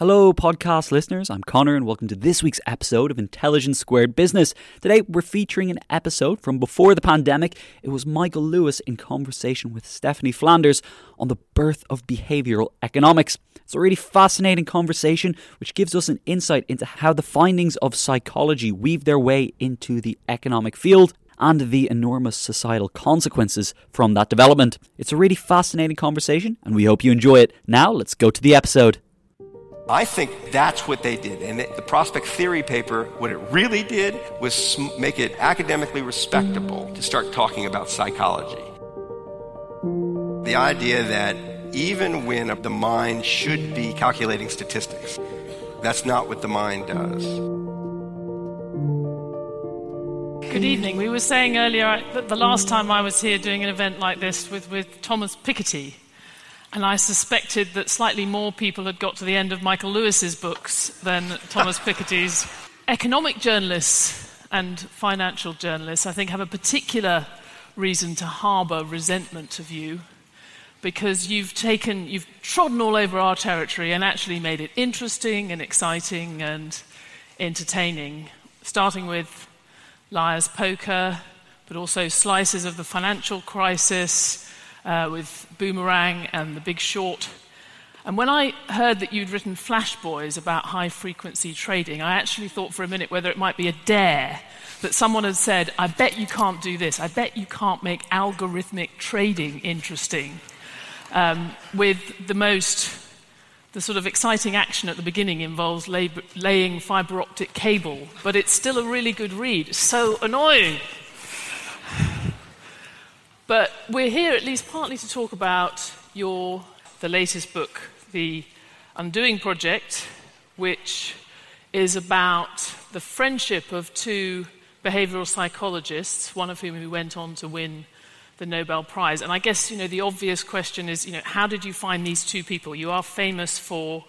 Hello, podcast listeners. I'm Connor, and welcome to this week's episode of Intelligence Squared Business. Today, we're featuring an episode from before the pandemic. It was Michael Lewis in conversation with Stephanie Flanders on the birth of behavioral economics. It's a really fascinating conversation, which gives us an insight into how the findings of psychology weave their way into the economic field and the enormous societal consequences from that development. It's a really fascinating conversation, and we hope you enjoy it. Now, let's go to the episode. I think that's what they did. And the prospect theory paper, what it really did was make it academically respectable to start talking about psychology. The idea that even when the mind should be calculating statistics, that's not what the mind does. Good evening. We were saying earlier that the last time I was here doing an event like this with, with Thomas Piketty, and I suspected that slightly more people had got to the end of Michael Lewis's books than Thomas Piketty's. Economic journalists and financial journalists, I think, have a particular reason to harbour resentment of you because you've taken, you've trodden all over our territory and actually made it interesting and exciting and entertaining, starting with Liar's Poker, but also slices of the financial crisis uh, with Boomerang and The Big Short. And when I heard that you'd written Flash Boys about high frequency trading, I actually thought for a minute whether it might be a dare that someone had said, I bet you can't do this. I bet you can't make algorithmic trading interesting. Um, with the most, the sort of exciting action at the beginning involves lay, laying fiber optic cable, but it's still a really good read. So annoying. But we're here at least partly to talk about your, the latest book, The Undoing Project, which is about the friendship of two behavioral psychologists, one of whom who went on to win the Nobel Prize. And I guess, you know, the obvious question is, you know, how did you find these two people? You are famous for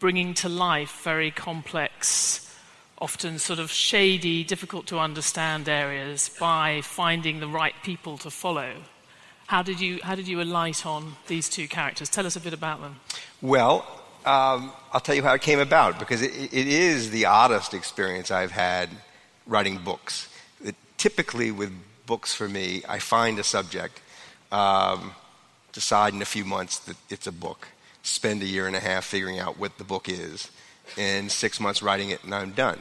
bringing to life very complex often sort of shady, difficult to understand areas by finding the right people to follow. How did you, how did you alight on these two characters? Tell us a bit about them. Well, um, I'll tell you how it came about because it, it is the oddest experience I've had writing books. It, typically, with books for me, I find a subject, um, decide in a few months that it's a book, spend a year and a half figuring out what the book is, in six months writing it, and I'm done.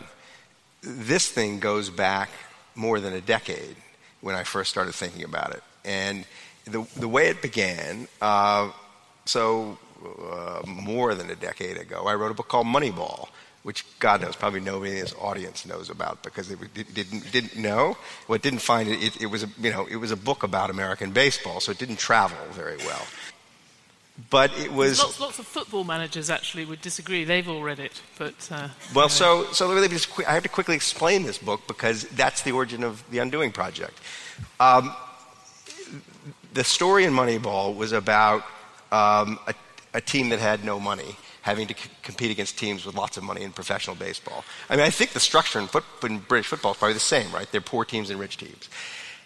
This thing goes back more than a decade when I first started thinking about it. And the, the way it began, uh, so uh, more than a decade ago, I wrote a book called Moneyball, which God knows, probably nobody in this audience knows about because they didn't, didn't know. Well, it didn't find it, it, it was a, you know, it was a book about American baseball, so it didn't travel very well but it was lots, lots, of football managers actually would disagree. They've all read it, but uh, well, so so let me just I have to quickly explain this book because that's the origin of the Undoing Project. Um, the story in Moneyball was about um, a, a, team that had no money having to c- compete against teams with lots of money in professional baseball. I mean, I think the structure in, foot, in British football is probably the same, right? They're poor teams and rich teams.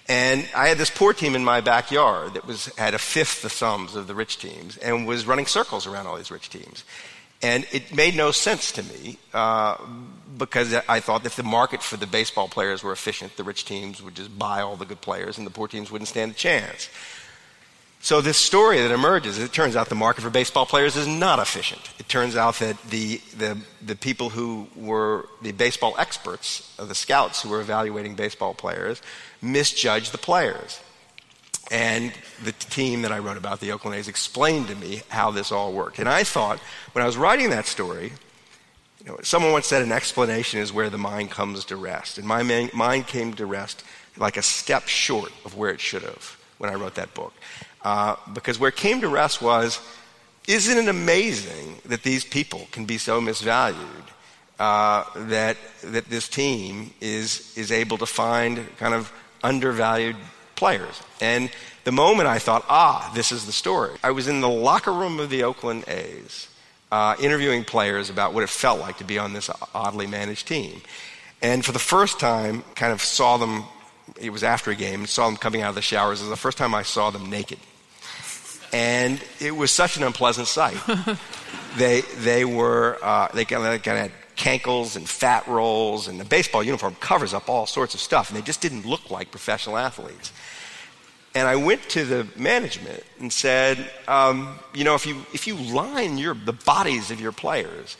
And I had this poor team in my backyard that was, had a fifth the sums of the rich teams and was running circles around all these rich teams. And it made no sense to me uh, because I thought if the market for the baseball players were efficient, the rich teams would just buy all the good players and the poor teams wouldn't stand a chance. So this story that emerges, it turns out the market for baseball players is not efficient. It turns out that the, the, the people who were the baseball experts, uh, the scouts who were evaluating baseball players, misjudged the players. And the team that I wrote about, the Oakland A's, explained to me how this all worked. And I thought, when I was writing that story, you know, someone once said an explanation is where the mind comes to rest. And my mind came to rest like a step short of where it should have when I wrote that book. Uh, because where it came to rest was isn't it amazing that these people can be so misvalued uh, that, that this team is, is able to find kind of undervalued players? And the moment I thought, ah, this is the story, I was in the locker room of the Oakland A's. Uh, interviewing players about what it felt like to be on this oddly managed team. And for the first time, kind of saw them it was after a game, saw them coming out of the showers. It was the first time I saw them naked. And it was such an unpleasant sight. they, they were, uh, they kind of had cankles and fat rolls, and the baseball uniform covers up all sorts of stuff, and they just didn't look like professional athletes. And I went to the management and said, um, you know, if you, if you line your, the bodies of your players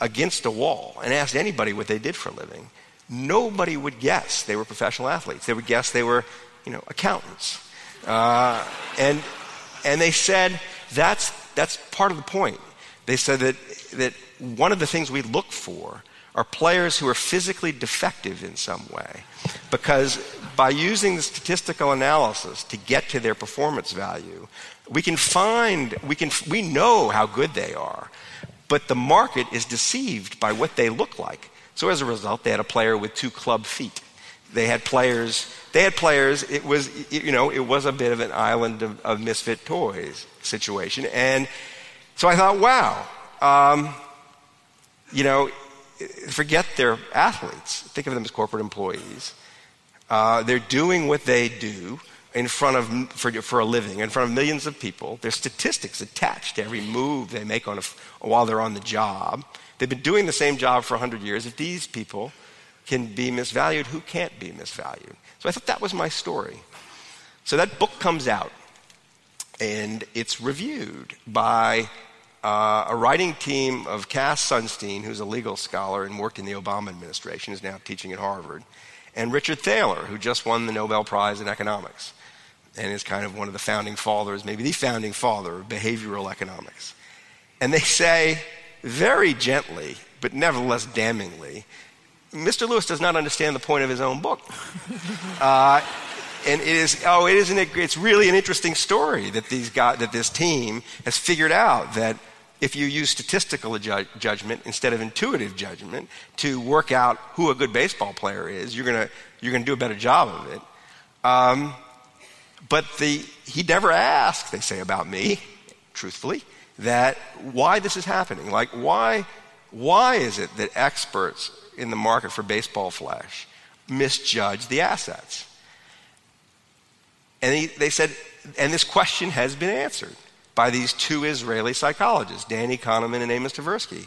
against a wall and asked anybody what they did for a living, nobody would guess they were professional athletes. They would guess they were, you know, accountants. Uh, and, and they said that's, that's part of the point. They said that, that one of the things we look for are players who are physically defective in some way. Because by using the statistical analysis to get to their performance value, we can find, we, can, we know how good they are, but the market is deceived by what they look like. So as a result, they had a player with two club feet. They had players. They had players. It was, you know, it was a bit of an island of, of misfit toys situation. And so I thought, wow, um, you know, forget their athletes. Think of them as corporate employees. Uh, they're doing what they do in front of for, for a living in front of millions of people. There's statistics attached to every move they make on a, while they're on the job. They've been doing the same job for 100 years. If these people can be misvalued, who can't be misvalued? So I thought that was my story. So that book comes out, and it's reviewed by uh, a writing team of Cass Sunstein, who's a legal scholar and worked in the Obama administration, is now teaching at Harvard, and Richard Thaler, who just won the Nobel Prize in economics and is kind of one of the founding fathers, maybe the founding father of behavioral economics. And they say, very gently, but nevertheless damningly, Mr. Lewis does not understand the point of his own book. Uh, and it is, oh, it isn't, it's really an interesting story that, these guys, that this team has figured out that if you use statistical ju- judgment instead of intuitive judgment to work out who a good baseball player is, you're going you're gonna do a better job of it. Um, but the, he never asked, they say about me, truthfully, that why this is happening. Like, why, why is it that experts in the market for baseball flash misjudge the assets? And he, they said, and this question has been answered by these two Israeli psychologists, Danny Kahneman and Amos Tversky,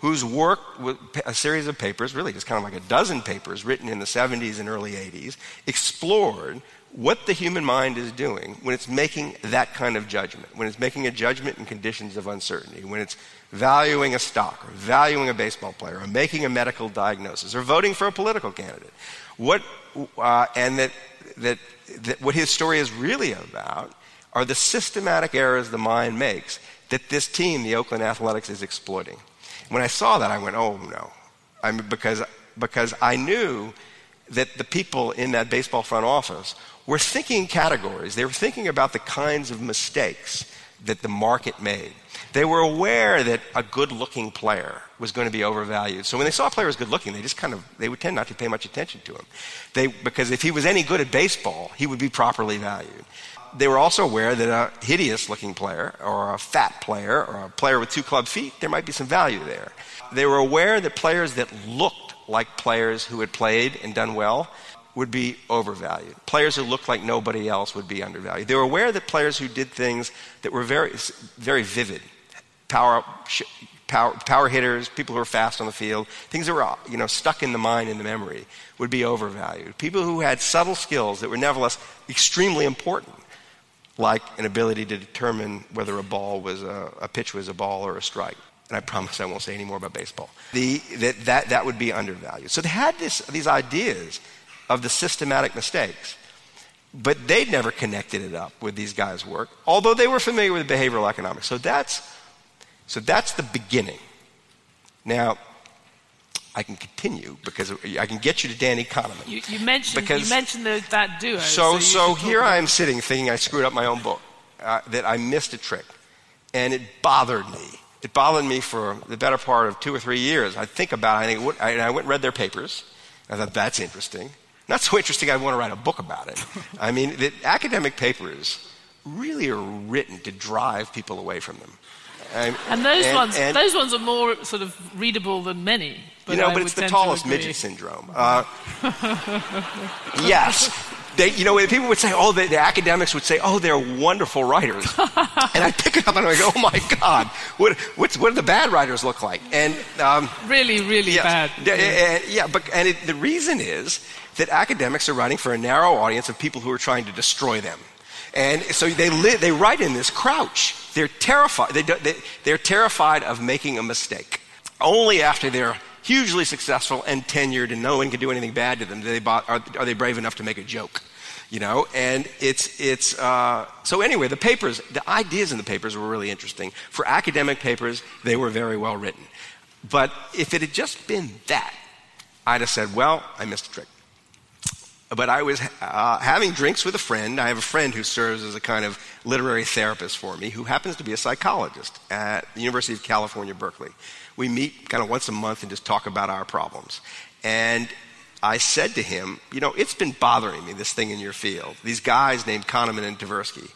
whose work, with a series of papers, really just kind of like a dozen papers written in the 70s and early 80s, explored what the human mind is doing when it's making that kind of judgment, when it's making a judgment in conditions of uncertainty, when it's valuing a stock or valuing a baseball player or making a medical diagnosis or voting for a political candidate. What, uh, and that, that, that what his story is really about are the systematic errors the mind makes that this team, the Oakland Athletics, is exploiting. When I saw that, I went, oh no. I mean, because, because I knew that the people in that baseball front office were thinking categories. They were thinking about the kinds of mistakes that the market made. They were aware that a good looking player was going to be overvalued. So when they saw a player was good looking, they just kind of, they would tend not to pay much attention to him. They, because if he was any good at baseball, he would be properly valued. They were also aware that a hideous looking player, or a fat player, or a player with two club feet, there might be some value there. They were aware that players that looked like players who had played and done well would be overvalued. Players who looked like nobody else would be undervalued. They were aware that players who did things that were very, very vivid, power, power, power hitters, people who were fast on the field, things that were you know, stuck in the mind and the memory, would be overvalued. People who had subtle skills that were nevertheless extremely important, like an ability to determine whether a ball was a, a pitch was a ball or a strike. And I promise I won't say any more about baseball. The, that, that, that would be undervalued. So they had this, these ideas of the systematic mistakes, but they'd never connected it up with these guys' work, although they were familiar with behavioral economics. So that's, so that's the beginning. Now, I can continue because I can get you to Danny Kahneman. You, you mentioned, because, you mentioned the, that duo. So, so, so here I am sitting thinking I screwed up my own book, uh, that I missed a trick. And it bothered me. It bothered me for the better part of two or three years. I think about it, and I, I went and read their papers. I thought, that's interesting. Not so interesting, I want to write a book about it. I mean, the academic papers really are written to drive people away from them. And, and those and, ones, and, those ones are more sort of readable than many. you know, I but it's the tallest midget syndrome. Uh, yes, they, you know, people would say, oh, the, the, academics would say, oh, they're wonderful writers, and I pick it up and I go, oh my God, what, what do the bad writers look like? And um, really, really yeah, bad. Yeah, yeah but and it, the reason is that academics are writing for a narrow audience of people who are trying to destroy them. And so they, li- they write in this crouch. They're terrified. They, they, they're terrified of making a mistake. Only after they're hugely successful and tenured and no one can do anything bad to them do they are, are, they brave enough to make a joke. You know, and it's, it's uh, so anyway, the papers, the ideas in the papers were really interesting. For academic papers, they were very well written. But if it had just been that, I'd have said, well, I missed a trick but I was uh, having drinks with a friend. I have a friend who serves as a kind of literary therapist for me who happens to be a psychologist at the University of California, Berkeley. We meet kind of once a month and just talk about our problems. And I said to him, You know, it's been bothering me, this thing in your field. These guys named Kahneman and Tversky.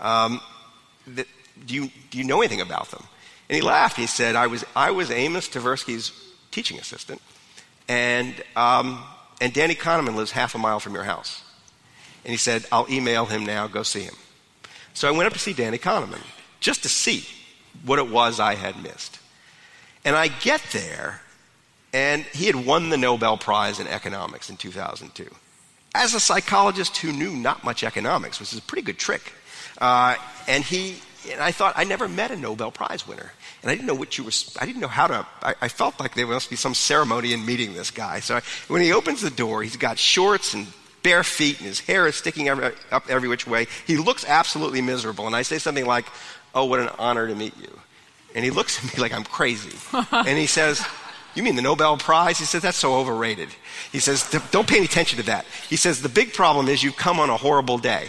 Um, do, you, do you know anything about them? And he laughed. He said, I was, I was Amos Tversky's teaching assistant. And um, and Danny Kahneman lives half a mile from your house. And he said, I'll email him now, go see him. So I went up to see Danny Kahneman just to see what it was I had missed. And I get there, and he had won the Nobel Prize in economics in 2002. As a psychologist who knew not much economics, which is a pretty good trick, uh, and he and I thought I never met a Nobel Prize winner, and I didn't know what you were. I didn't know how to. I, I felt like there must be some ceremony in meeting this guy. So I, when he opens the door, he's got shorts and bare feet, and his hair is sticking every, up every which way. He looks absolutely miserable, and I say something like, "Oh, what an honor to meet you," and he looks at me like I'm crazy, and he says. You mean the Nobel Prize? He says, that's so overrated. He says, don't pay any attention to that. He says, the big problem is you've come on a horrible day.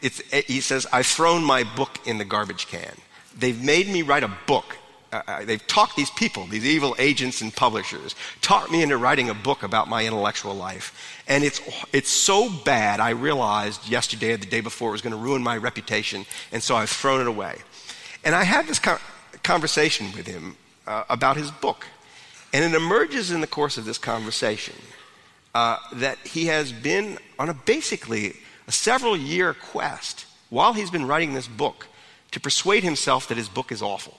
It's, eh, he says, I've thrown my book in the garbage can. They've made me write a book. They've talked these people, these evil agents and publishers, talked me into writing a book about my intellectual life. And it's, it's so bad, I realized yesterday or the day before it was going to ruin my reputation, and so I've thrown it away. And I had this con- conversation with him uh, about his book. And it emerges in the course of this conversation uh, that he has been on a basically a several year quest while he's been writing this book to persuade himself that his book is awful.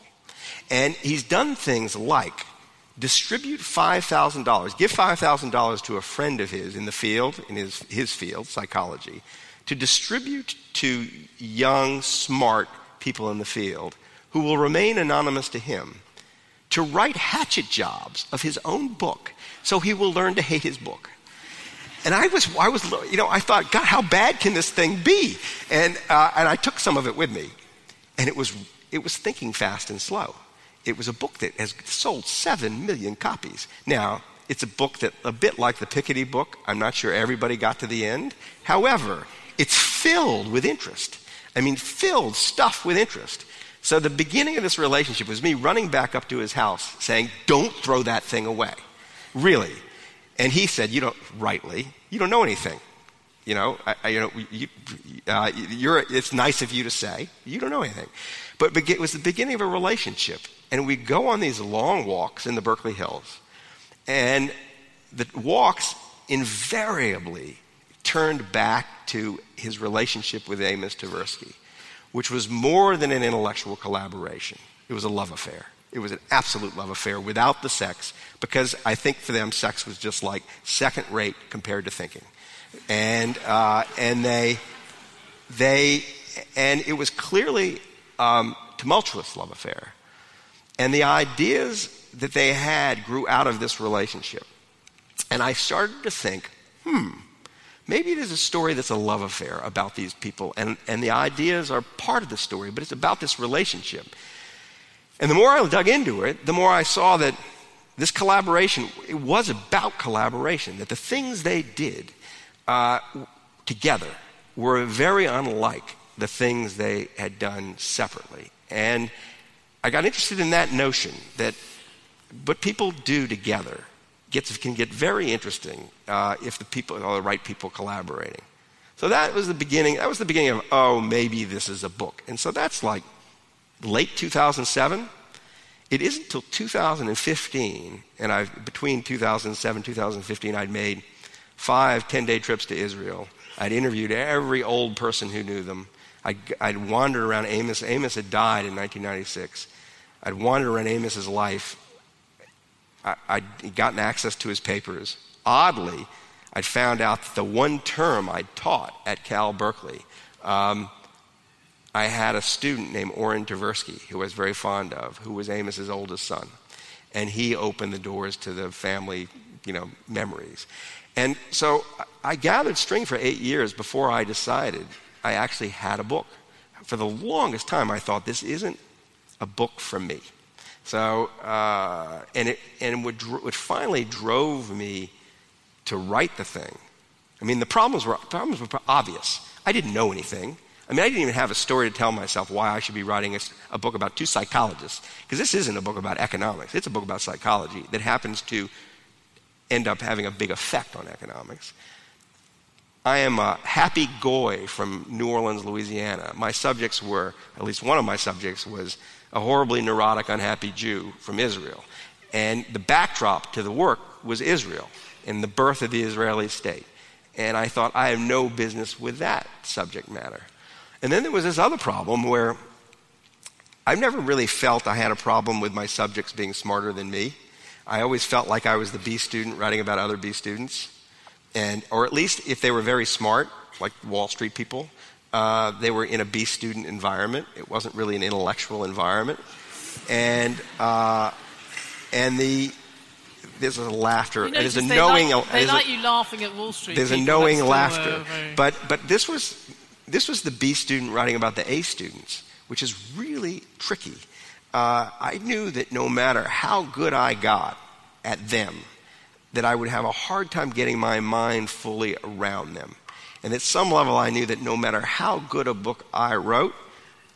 And he's done things like distribute $5,000, give $5,000 to a friend of his in the field, in his, his field, psychology, to distribute to young, smart people in the field who will remain anonymous to him, to write hatchet jobs of his own book so he will learn to hate his book. And I was, I was, you know, I thought, God, how bad can this thing be? And, uh, and I took some of it with me. And it was, it was Thinking Fast and Slow. It was a book that has sold seven million copies. Now, it's a book that, a bit like the Piketty book, I'm not sure everybody got to the end. However, it's filled with interest. I mean, filled stuff with interest. So the beginning of this relationship was me running back up to his house saying, Don't throw that thing away. Really. And he said, You don't, rightly, you don't know anything. You know, I, you know you, uh, it's nice of you to say, you don't know anything. But it was the beginning of a relationship. And we go on these long walks in the Berkeley Hills. And the walks invariably turned back to his relationship with Amos Tversky, which was more than an intellectual collaboration. It was a love affair. It was an absolute love affair without the sex, because I think for them, sex was just like second rate compared to thinking. And, uh, and they, they, and it was clearly um, tumultuous love affair. And the ideas that they had grew out of this relationship. And I started to think, hmm, maybe is a story that's a love affair about these people. And, and the ideas are part of the story, but it's about this relationship. And the more I dug into it, the more I saw that this collaboration, it was about collaboration, that the things they did uh, together were very unlike the things they had done separately. And I got interested in that notion that what people do together gets, can get very interesting uh, if the people are the right people collaborating. So that was the beginning. That was the beginning of oh maybe this is a book. And so that's like late 2007. It isn't until 2015, and I between 2007 and 2015, I'd made five 10-day trips to Israel. I'd interviewed every old person who knew them. I'd, I'd wandered around Amos. Amos had died in 1996. I'd wandered around Amos's life. I, I'd gotten access to his papers. Oddly, I'd found out that the one term I'd taught at Cal Berkeley, um, I had a student named Oren Tversky, who I was very fond of, who was Amos's oldest son. And he opened the doors to the family, you know, memories. And so I gathered string for eight years before I decided I actually had a book. For the longest time, I thought this isn't a book for me. So, uh, and it, and what, what finally drove me to write the thing, I mean, the problems were, problems were obvious. I didn't know anything. I mean, I didn't even have a story to tell myself why I should be writing a, a book about two psychologists. Because this isn't a book about economics, it's a book about psychology that happens to end up having a big effect on economics. I am a happy goy from New Orleans, Louisiana. My subjects were, at least one of my subjects was a horribly neurotic, unhappy Jew from Israel. And the backdrop to the work was Israel and the birth of the Israeli state. And I thought, I have no business with that subject matter. And then there was this other problem where I've never really felt I had a problem with my subjects being smarter than me. I always felt like I was the B student writing about other B students and or at least if they were very smart, like Wall Street people, uh, they were in a B student environment. It wasn't really an intellectual environment, and uh, and the there's a laughter. You know, there's a they knowing. Like, they like a, you laughing at Wall Street. There's a knowing That's laughter, very... but but this was this was the B student writing about the A students, which is really tricky. Uh, I knew that no matter how good I got at them, that I would have a hard time getting my mind fully around them. And at some level, I knew that no matter how good a book I wrote,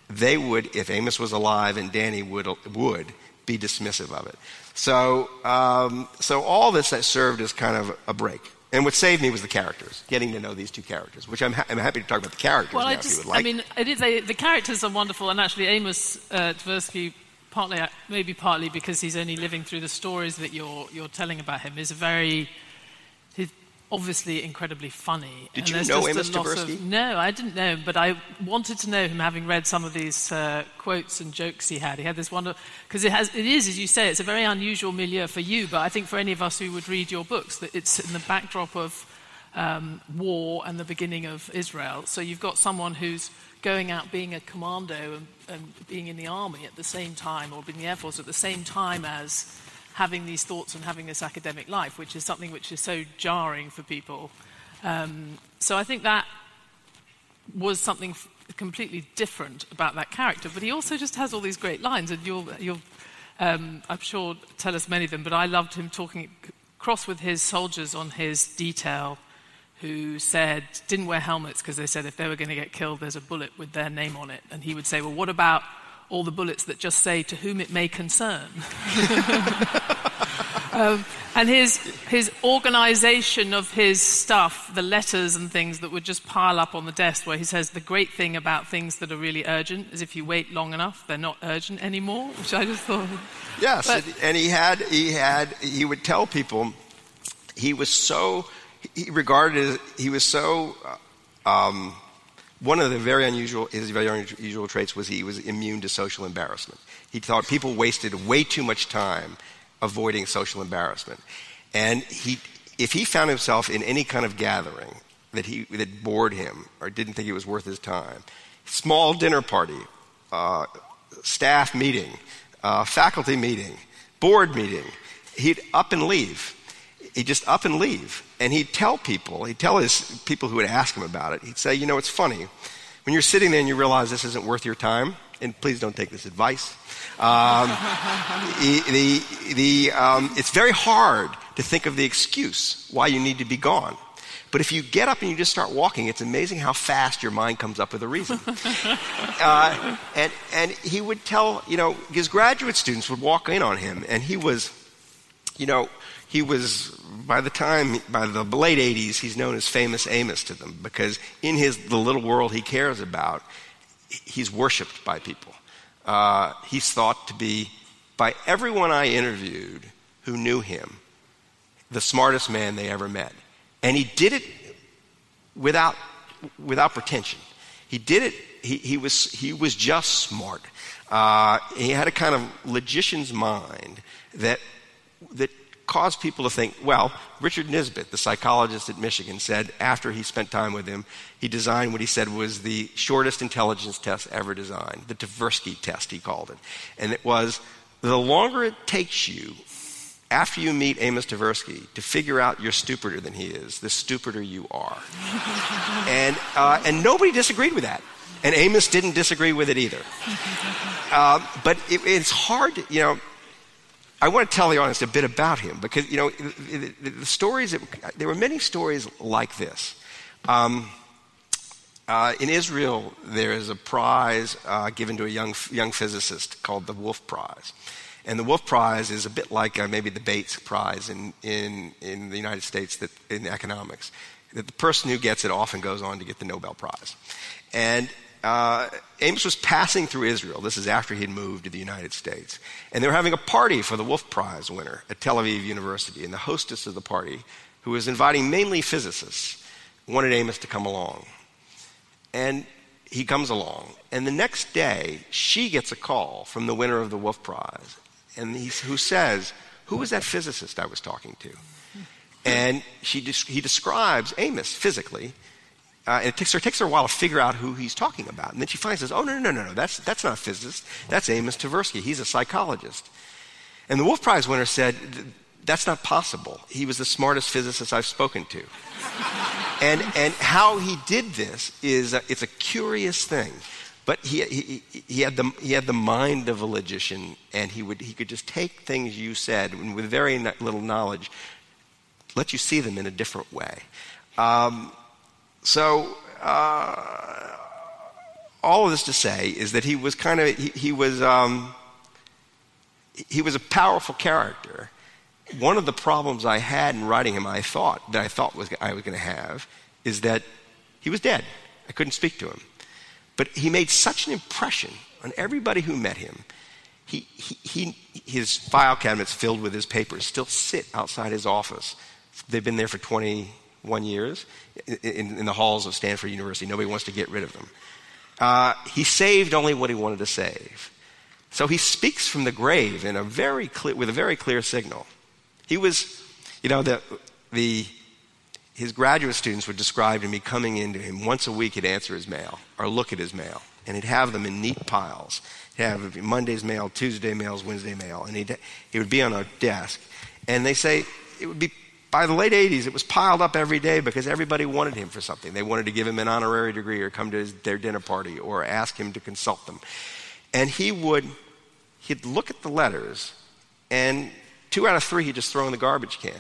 they would, if Amos was alive and Danny would, would be dismissive of it. So, um, so all this that served as kind of a break. And what saved me was the characters, getting to know these two characters, which I'm, ha- I'm happy to talk about the characters well, now, I just, if you would like. I mean, it is a, the characters are wonderful, and actually, Amos uh, Tversky partly, maybe partly because he's only living through the stories that you're, you're telling about him, is a very, he's obviously incredibly funny. Did and you know Amos Tversky? Of, no, I didn't know him, but I wanted to know him having read some of these uh, quotes and jokes he had. He had this wonderful, because it, has, it is, as you say, it's a very unusual milieu for you, but I think for any of us who would read your books, that it's in the backdrop of um, war and the beginning of Israel. So you've got someone who's going out being a commando and, and, being in the army at the same time, or being in the air force at the same time as having these thoughts and having this academic life, which is something which is so jarring for people. Um, so I think that was something f- completely different about that character. But he also just has all these great lines, and you'll, you'll um, I'm sure, tell us many of them. But I loved him talking cross with his soldiers on his detail who said, didn't wear helmets because they said if they were going to get killed, there's a bullet with their name on it. And he would say, well, what about all the bullets that just say, to whom it may concern? um, and his, his organization of his stuff, the letters and things that would just pile up on the desk, where he says, the great thing about things that are really urgent is if you wait long enough, they're not urgent anymore, which I just thought. Yes, but, and he had, he had, he would tell people he was so he regarded he was so uh, um, one of the very unusual his very unusual traits was he was immune to social embarrassment. He thought people wasted way too much time avoiding social embarrassment, and he if he found himself in any kind of gathering that he that bored him or didn't think it was worth his time, small dinner party, uh, staff meeting, uh, faculty meeting, board meeting, he'd up and leave. He'd just up and leave. And he'd tell people, he'd tell his people who would ask him about it, he'd say, You know, it's funny. When you're sitting there and you realize this isn't worth your time, and please don't take this advice, um, the, the, the, um, it's very hard to think of the excuse why you need to be gone. But if you get up and you just start walking, it's amazing how fast your mind comes up with a reason. uh, and, and he would tell, you know, his graduate students would walk in on him, and he was, you know, he was, by the time, by the late 80s, he's known as famous Amos to them because in his, the little world he cares about, he's worshiped by people. Uh, he's thought to be, by everyone I interviewed who knew him, the smartest man they ever met. And he did it without, without pretension. He did it, he, he, was, he was just smart. Uh, he had a kind of logician's mind that, that caused people to think, well, Richard Nisbett, the psychologist at Michigan, said after he spent time with him, he designed what he said was the shortest intelligence test ever designed, the Tversky test, he called it. And it was the longer it takes you after you meet Amos Tversky to figure out you're stupider than he is, the stupider you are. and, uh, and nobody disagreed with that. And Amos didn't disagree with it either. Uh, but it, it's hard, you know. I want to tell the audience a bit about him because, you know, the, the, the stories, that, there were many stories like this. Um, uh, in Israel, there is a prize uh, given to a young, young physicist called the Wolf Prize. And the Wolf Prize is a bit like uh, maybe the Bates Prize in, in, in the United States that, in economics. That the person who gets it often goes on to get the Nobel Prize. And uh, Amos was passing through Israel. This is after he had moved to the United States. And they were having a party for the Wolf Prize winner at Tel Aviv University. And the hostess of the party, who was inviting mainly physicists, wanted Amos to come along. And he comes along. And the next day, she gets a call from the winner of the Wolf Prize and who says, Who was that physicist I was talking to? And she, he describes Amos physically. Uh, it takes, her, takes her a while to figure out who he's talking about. And then she finds says, Oh, no, no, no, no, that's, that's not a physicist. That's Amos Tversky. He's a psychologist. And the Wolf Prize winner said, That's not possible. He was the smartest physicist I've spoken to. and, and how he did this is a, it's a curious thing. But he, he, he, had the, he had the mind of a logician, and he, would, he could just take things you said and with very little knowledge, let you see them in a different way. Um, so, uh, all of this to say is that he was kind of, he, he was, um, he was a powerful character. One of the problems I had in writing him, I thought, that I thought was, I was going to have, is that he was dead. I couldn't speak to him. But he made such an impression on everybody who met him. He, he, he, his file cabinets filled with his papers still sit outside his office. They've been there for 21 years in, in the halls of Stanford University. Nobody wants to get rid of them. Uh, he saved only what he wanted to save. So he speaks from the grave in a very clear, with a very clear signal. He was, you know, the, the his graduate students would describe to me coming into him once a week he'd answer his mail or look at his mail and he'd have them in neat piles he'd have monday's mail tuesday mails wednesday mail and he'd, he would be on a desk and they say it would be by the late 80s it was piled up every day because everybody wanted him for something. They wanted to give him an honorary degree or come to his, their dinner party or ask him to consult them. And he would he'd look at the letters and two out of three he'd just throw in the garbage can.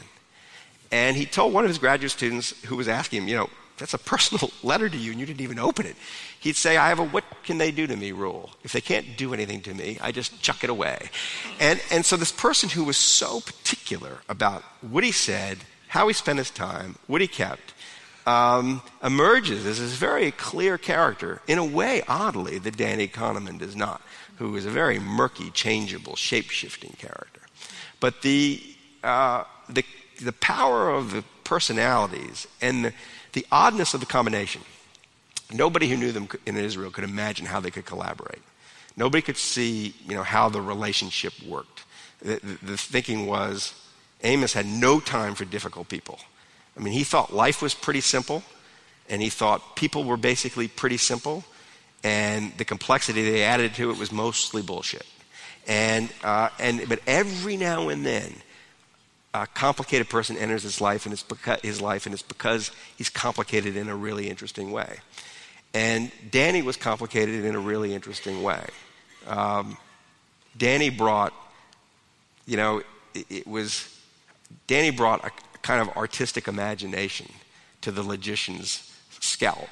And he told one of his graduate students who was asking him, you know, that's a personal letter to you and you didn't even open it. He'd say, I have a what can they do to me rule. If they can't do anything to me, I just chuck it away. And, and so this person who was so particular about what he said, how he spent his time, what he kept, um, emerges as this very clear character, in a way, oddly, that Danny Kahneman does not, who is a very murky, changeable, shape shifting character. But the, uh, the the power of the personalities and the, the oddness of the combination. Nobody who knew them in Israel could imagine how they could collaborate. Nobody could see, you know, how the relationship worked. The, the, the thinking was Amos had no time for difficult people. I mean, he thought life was pretty simple, and he thought people were basically pretty simple, and the complexity they added to it was mostly bullshit. And, uh, and, but every now and then, a complicated person enters his life, and it's his life, and it's because he's complicated in a really interesting way. And Danny was complicated in a really interesting way. Um, Danny brought, you know, it, it, was, Danny brought a kind of artistic imagination to the logician's scalp.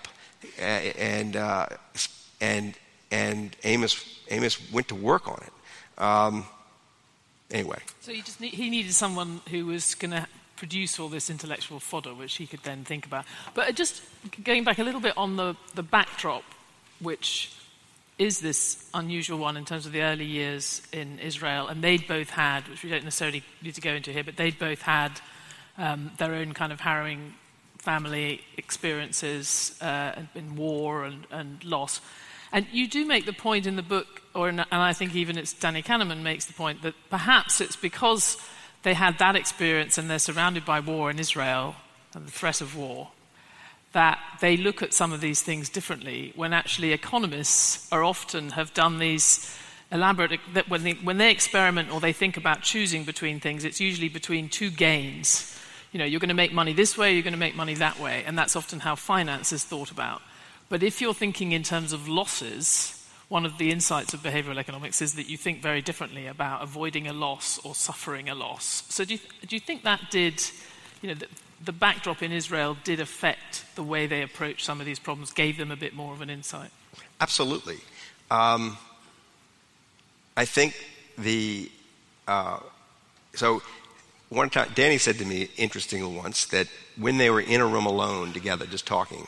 And, uh, and, and Amos, Amos went to work on it. Um, anyway. So he, just need, he needed someone who was going to produce all this intellectual fodder, which he could then think about. But just going back a little bit on the, the backdrop, which is this unusual one in terms of the early years in Israel, and they'd both had, which we don't necessarily need to go into here, but they'd both had um, their own kind of harrowing family experiences uh, in war and, and loss. And you do make the point in the book, or in, and I think even it's Danny Kahneman makes the point that perhaps it's because they had that experience and they're surrounded by war in Israel and the threat of war that they look at some of these things differently when actually economists are often have done these elaborate that when they, when they experiment or they think about choosing between things it's usually between two gains. You know you're going to make money this way you're going to make money that way and that's often how finance is thought about. But if you're thinking in terms of losses one of the insights of behavioral economics is that you think very differently about avoiding a loss or suffering a loss. So do you, do you think that did, you know, the, the backdrop in Israel did affect the way they approached some of these problems, gave them a bit more of an insight? Absolutely. Um, I think the, uh, so one time, Danny said to me, interestingly once, that when they were in a room alone together, just talking,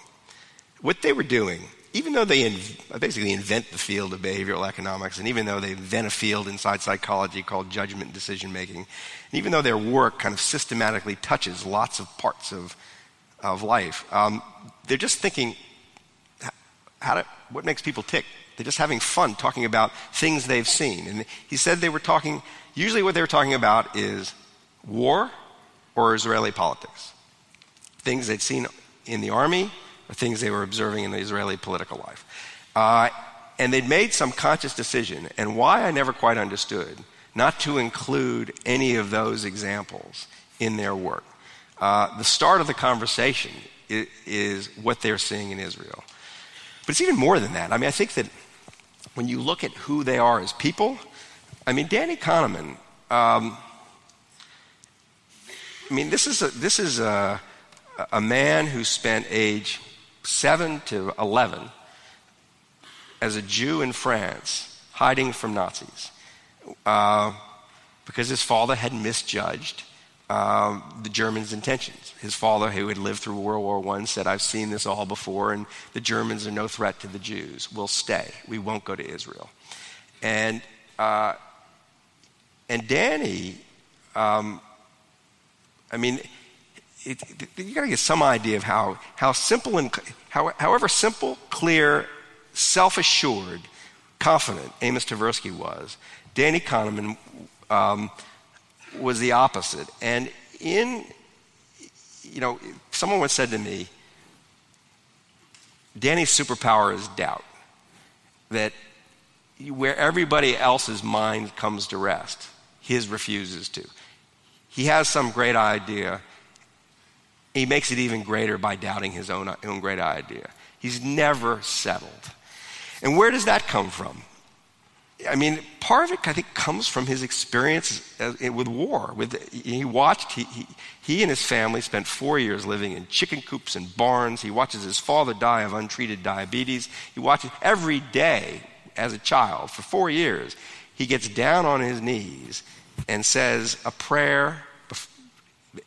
what they were doing even though they basically invent the field of behavioral economics, and even though they invent a field inside psychology called judgment and decision making, and even though their work kind of systematically touches lots of parts of, of life, um, they're just thinking, how to, what makes people tick? They're just having fun talking about things they've seen. And he said they were talking, usually what they were talking about is war or Israeli politics. Things they'd seen in the army, things they were observing in the Israeli political life. Uh, and they'd made some conscious decision, and why I never quite understood, not to include any of those examples in their work. Uh, the start of the conversation is, is, what they're seeing in Israel. But it's even more than that. I mean, I think that when you look at who they are as people, I mean, Danny Kahneman, um, I mean, this is a, this is a, a man who spent age 7 to 11 as a Jew in France, hiding from Nazis, uh, because his father had misjudged uh, the Germans' intentions. His father, who had lived through World War I, said, I've seen this all before, and the Germans are no threat to the Jews. We'll stay. We won't go to Israel. And, uh, and Danny, um, I mean, it, it, you got to get some idea of how, how simple and how, however simple, clear, self-assured, confident Amos Tversky was. Danny Kahneman um, was the opposite. And in, you know, someone once said to me, Danny's superpower is doubt. That where everybody else's mind comes to rest, his refuses to. He has some great idea he makes it even greater by doubting his own, own great idea. He's never settled. And where does that come from? I mean, part of it, I think, comes from his experience with war. With, he watched, he, he, he, and his family spent four years living in chicken coops and barns. He watches his father die of untreated diabetes. He watches every day as a child for four years. He gets down on his knees and says a prayer.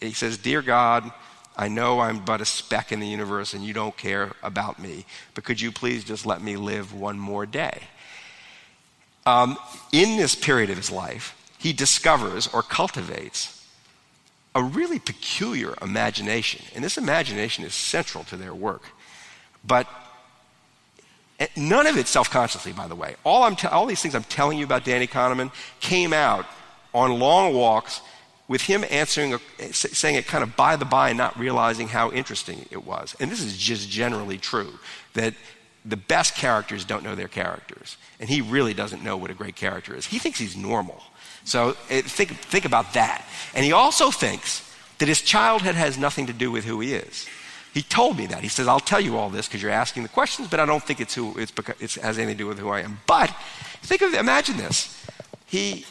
He says, Dear God, I know I'm but a speck in the universe and you don't care about me, but could you please just let me live one more day? Um, in this period of his life, he discovers or cultivates a really peculiar imagination. And this imagination is central to their work. But eh, none of it self consciously, by the way. All, I'm te- all these things I'm telling you about Danny Kahneman came out on long walks with him answering, saying it kind of by the by, not realizing how interesting it was. And this is just generally true that the best characters don't know their characters. And he really doesn't know what a great character is. He thinks he's normal. So eh, think, think about that. And he also thinks that his childhood has nothing to do with who he is. He told me that. He says, I'll tell you all this because you're asking the questions, but I don't think it's who, it's because it has anything to do with who I am. But think of, imagine this. He,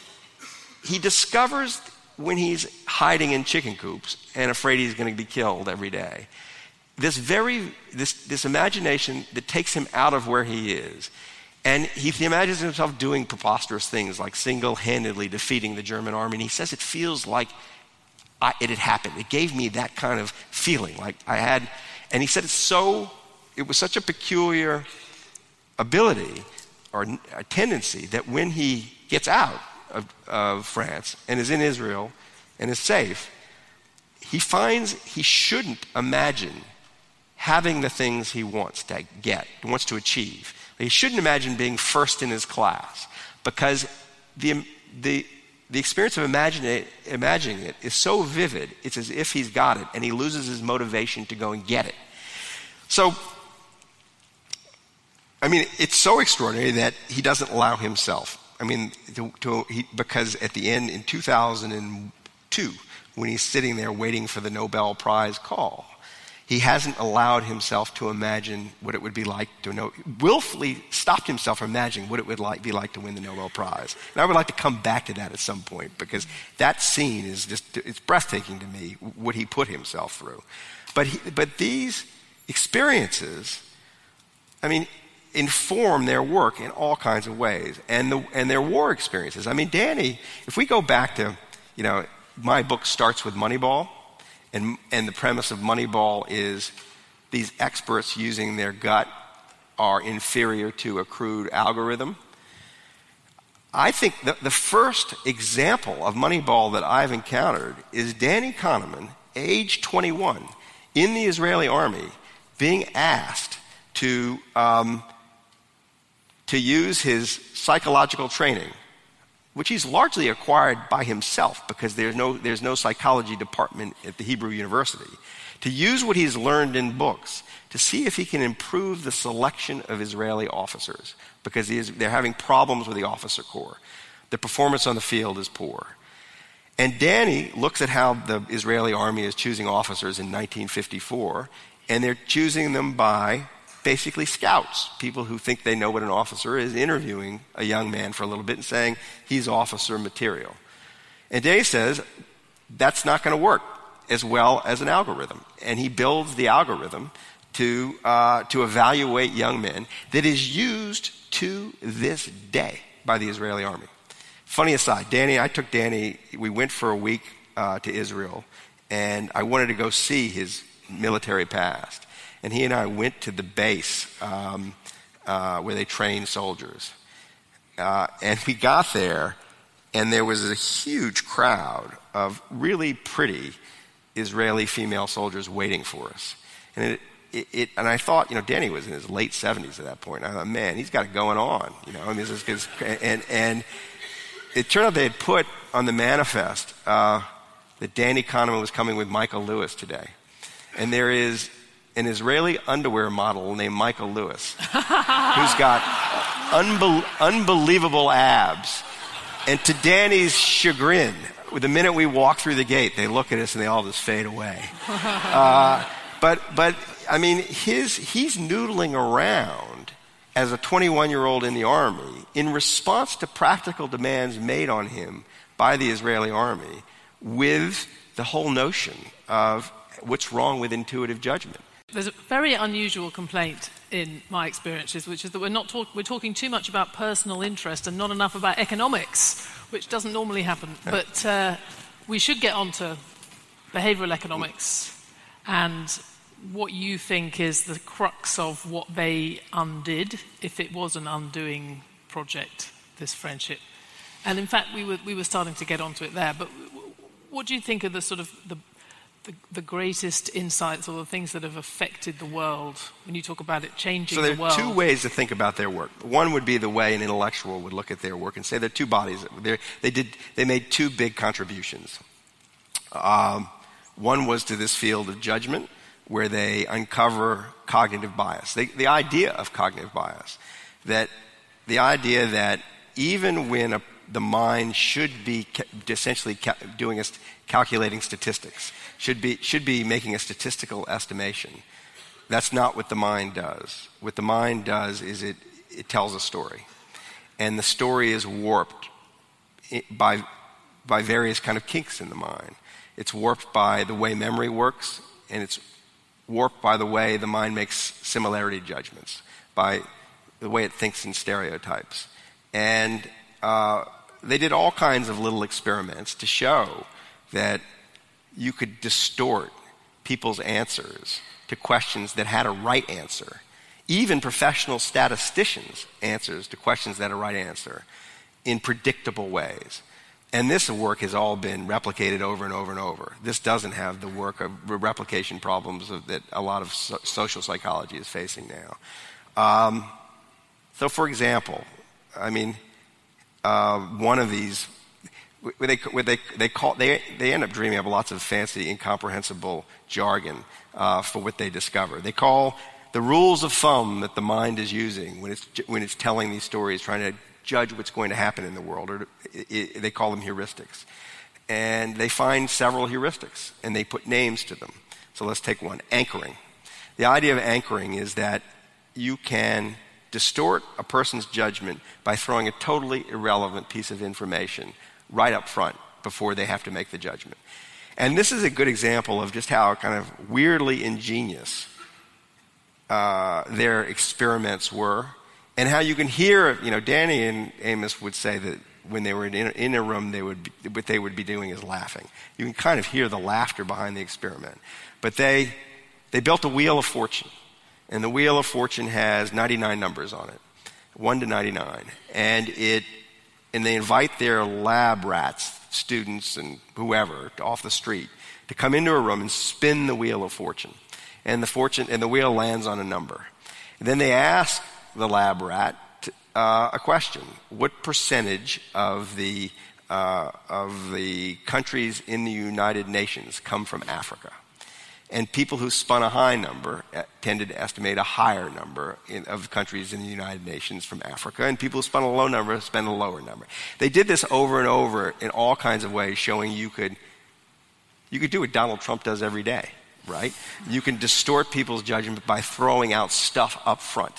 he discovers when he's hiding in chicken coops and afraid he's going to be killed every day. This very, this, this imagination that takes him out of where he is. And he, imagines himself doing preposterous things like single handedly defeating the German army. And he says it feels like I, it had happened. It gave me that kind of feeling. Like I had, and he said it's so, it was such a peculiar ability or a tendency that when he gets out of, of France and is in Israel and is safe, he finds he shouldn't imagine having the things he wants to get, wants to achieve. He shouldn't imagine being first in his class because the, the, the experience of imagining it, imagining it is so vivid, it's as if he's got it, and he loses his motivation to go and get it. So, I mean, it's so extraordinary that he doesn't allow himself. I mean, to, to, he, because at the end in 2002, when he's sitting there waiting for the Nobel Prize call, he hasn't allowed himself to imagine what it would be like to know, willfully stopped himself from imagining what it would like, be like to win the Nobel Prize. And I would like to come back to that at some point because that scene is just, it's breathtaking to me what he put himself through. But, he, but these experiences, I mean, inform their work in all kinds of ways and, the, and their war experiences. I mean, Danny, if we go back to, you know, my book starts with Moneyball and, and the premise of Moneyball is these experts using their gut are inferior to a crude algorithm. I think the, the first example of Moneyball that I've encountered is Danny Kahneman, age 21, in the Israeli army, being asked to, um, to use his psychological training which he's largely acquired by himself because there's no, there's no psychology department at the Hebrew University, to use what he's learned in books to see if he can improve the selection of Israeli officers because is, they're having problems with the officer corps. The performance on the field is poor. And Danny looks at how the Israeli army is choosing officers in 1954, and they're choosing them by basically scouts, people who think they know what an officer is, interviewing a young man for a little bit and saying he's officer material. And Day says that's not going to work as well as an algorithm. And he builds the algorithm to, uh, to evaluate young men that is used to this day by the Israeli army. Funny aside, Danny, I took Danny, we went for a week uh, to Israel, and I wanted to go see his military past and he and I went to the base um, uh, where they train soldiers. Uh, and we got there, and there was a huge crowd of really pretty Israeli female soldiers waiting for us. And it, it, it, and I thought, you know, Danny was in his late 70s at that point. And I thought, man, he's got it going on, you know. I mean, this is, and, and it turned out they had put on the manifest uh, that Danny Kahneman was coming with Michael Lewis today. And there is an Israeli underwear model named Michael Lewis, who's got unbe- unbelievable abs. And to Danny's chagrin, the minute we walk through the gate, they look at us and they all just fade away. Uh, but, but, I mean, his, he's noodling around as a 21 year old in the army in response to practical demands made on him by the Israeli army with the whole notion of what's wrong with intuitive judgment. There's a very unusual complaint in my experiences, which is that we're, not talk- we're talking too much about personal interest and not enough about economics, which doesn't normally happen. But uh, we should get on to behavioral economics and what you think is the crux of what they undid, if it was an undoing project, this friendship. And in fact, we were, we were starting to get onto it there. But what do you think of the sort of the the, the, greatest insights or the things that have affected the world when you talk about it changing so there the world? There are two ways to think about their work. One would be the way an intellectual would look at their work and say there are two bodies. They're, they did they made two big contributions. Um, one was to this field of judgment, where they uncover cognitive bias. They, the idea of cognitive bias, that the idea that even when a, the mind should be ca- essentially ca- doing a, calculating statistics, should be, should be making a statistical estimation, that's not what the mind does. What the mind does is it, it tells a story. And the story is warped by, by various kind of kinks in the mind. It's warped by the way memory works, and it's warped by the way the mind makes similarity judgments, by the way it thinks in stereotypes. And uh, they did all kinds of little experiments to show that you could distort people's answers to questions that had a right answer. Even professional statisticians' answers to questions that had a right answer in predictable ways. And this work has all been replicated over and over and over. This doesn't have the work of replication problems of, that a lot of so- social psychology is facing now. Um, so, for example, I mean, uh, one of these, they, they, they, call, they, they end up dreaming up lots of fancy, incomprehensible jargon uh, for what they discover. They call the rules of thumb that the mind is using when it's, when it's telling these stories, trying to judge what's going to happen in the world, or it, it, they call them heuristics. And they find several heuristics, and they put names to them. So let's take one anchoring. The idea of anchoring is that you can distort a person's judgment by throwing a totally irrelevant piece of information right up front before they have to make the judgment. And this is a good example of just how kind of weirdly ingenious uh, their experiments were and how you can hear, you know, Danny and Amos would say that when they were in, in a room, they would be, what they would be doing is laughing. You can kind of hear the laughter behind the experiment. But they, they built a wheel of fortune, and the wheel of fortune has 99 numbers on it, 1 to 99. And, it, and they invite their lab rats, students and whoever, off the street, to come into a room and spin the wheel of fortune. And the fortune, and the wheel lands on a number. And then they ask the lab rat uh, a question: What percentage of the uh, of the countries in the United Nations come from Africa? And people who spun a high number uh, tended to estimate a higher number in, of countries in the United Nations from Africa, and people who spun a low number spent a lower number. They did this over and over in all kinds of ways, showing you could you could do what Donald Trump does every day, right? You can distort people's judgment by throwing out stuff up front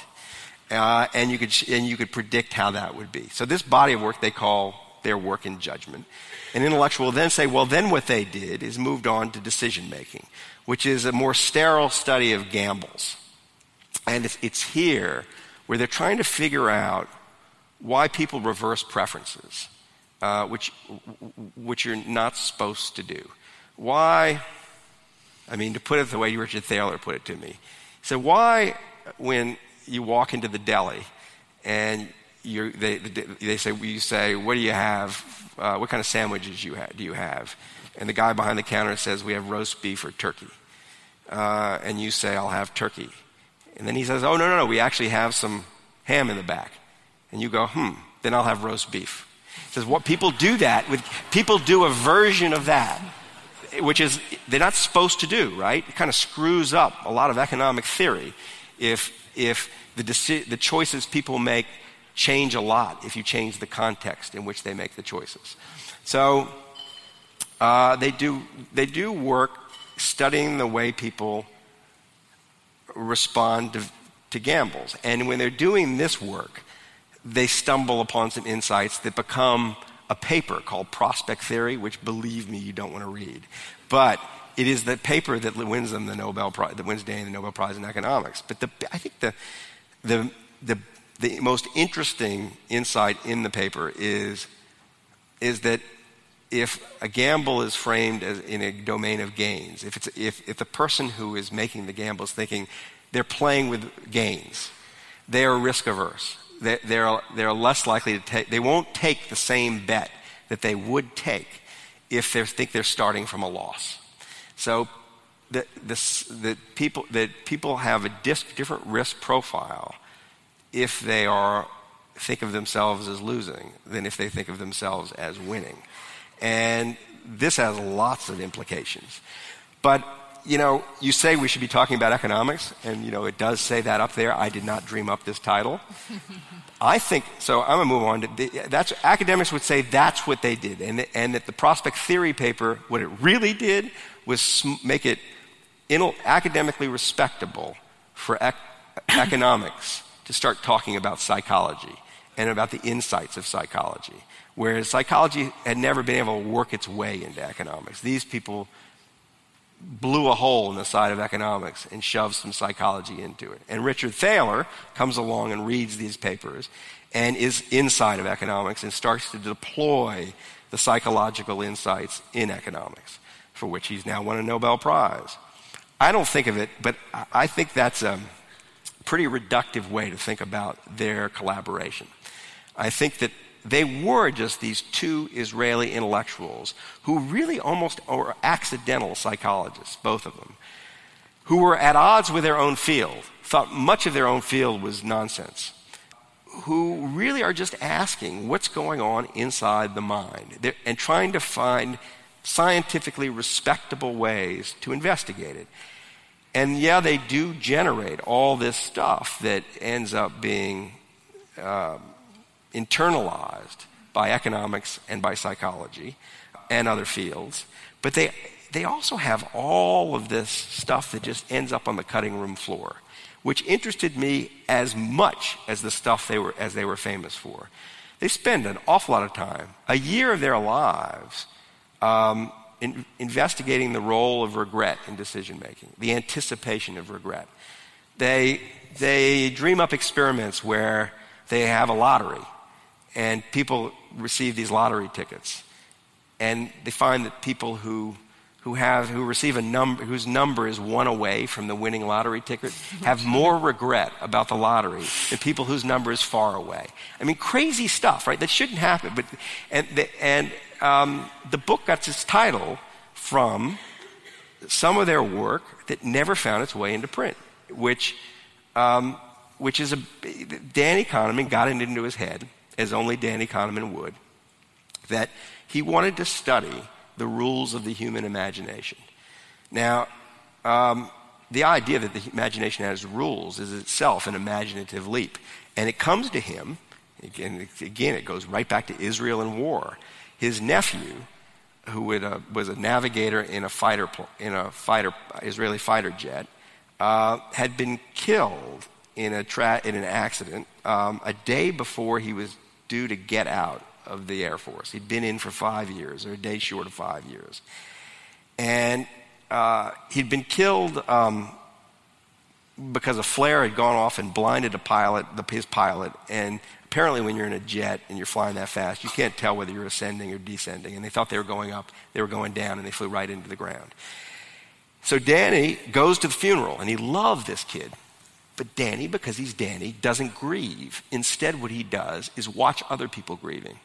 uh, and, you could, and you could predict how that would be. So, this body of work they call their work in judgment. An intellectual will then say, well, then what they did is moved on to decision making, which is a more sterile study of gambles. And it's, it's here where they're trying to figure out why people reverse preferences, uh, which, which you're not supposed to do. Why, I mean, to put it the way Richard Thaler put it to me, he said, why, when you walk into the deli and they, they say, you say, what do you have? Uh, what kind of sandwiches you do you have? And the guy behind the counter says, we have roast beef or turkey. Uh, and you say, I'll have turkey. And then he says, oh, no, no, no, we actually have some ham in the back. And you go, hmm, then I'll have roast beef. He says, what people do that with, people do a version of that, which is, they're not supposed to do, right? It kind of screws up a lot of economic theory if if the, deci- the choices people make change a lot if you change the context in which they make the choices. So uh, they, do, they do work studying the way people respond to, to gambles. And when they're doing this work, they stumble upon some insights that become a paper called Prospect Theory, which believe me, you don't want to read. But it is the paper that wins them the Nobel Prize, that wins Danny the Nobel Prize in economics. But the, I think the, the, the, the most interesting insight in the paper is, is that if a gamble is framed as in a domain of gains, if, if, if the person who is making the gamble is thinking they're playing with gains, they are risk averse. They, they're, they're less likely to take, they won't take the same bet that they would take if they think they're starting from a loss. So that, people, people have a different risk profile if they are, think of themselves as losing than if they think of themselves as winning. And this has lots of implications. But you know, you say we should be talking about economics, and, you know, it does say that up there. I did not dream up this title. I think, so I'm going to move on. To the, that's, academics would say that's what they did, and, and that the prospect theory paper, what it really did was make it in, academically respectable for ec- economics to start talking about psychology and about the insights of psychology, whereas psychology had never been able to work its way into economics. These people blew a hole in the side of economics and shoved some psychology into it. And Richard Thaler comes along and reads these papers and is inside of economics and starts to deploy the psychological insights in economics, for which he's now won a Nobel Prize. I don't think of it, but I think that's a pretty reductive way to think about their collaboration. I think that they were just these two Israeli intellectuals who really almost were accidental psychologists, both of them, who were at odds with their own field, thought much of their own field was nonsense, who really are just asking what's going on inside the mind They're, and trying to find scientifically respectable ways to investigate it. And yeah, they do generate all this stuff that ends up being. Um, internalized by economics and by psychology and other fields. But they, they also have all of this stuff that just ends up on the cutting room floor, which interested me as much as the stuff they were, as they were famous for. They spend an awful lot of time, a year of their lives, um, in, investigating the role of regret in decision making, the anticipation of regret. They, they dream up experiments where they have a lottery and people receive these lottery tickets. And they find that people who, who, have, who receive a number, whose number is one away from the winning lottery ticket have more regret about the lottery than people whose number is far away. I mean, crazy stuff, right? That shouldn't happen. But, and the, and um, the book got its title from some of their work that never found its way into print, which, um, which is a, Danny Kahneman got it into his head as only Danny Kahneman would, that he wanted to study the rules of the human imagination. Now, um, the idea that the imagination has rules is itself an imaginative leap. And it comes to him, again, again it goes right back to Israel and war. His nephew, who uh, was a navigator in a fighter, in a fighter, Israeli fighter jet, uh, had been killed in, a tra- in an accident um, a day before he was due to get out of the Air Force. He'd been in for five years, or a day short of five years. And uh, he'd been killed um, because a flare had gone off and blinded a pilot, the, his pilot. And apparently, when you're in a jet and you're flying that fast, you can't tell whether you're ascending or descending. And they thought they were going up, they were going down, and they flew right into the ground. So Danny goes to the funeral, and he loved this kid. But Danny, because he's Danny, doesn't grieve. Instead, what he does is watch other people grieving.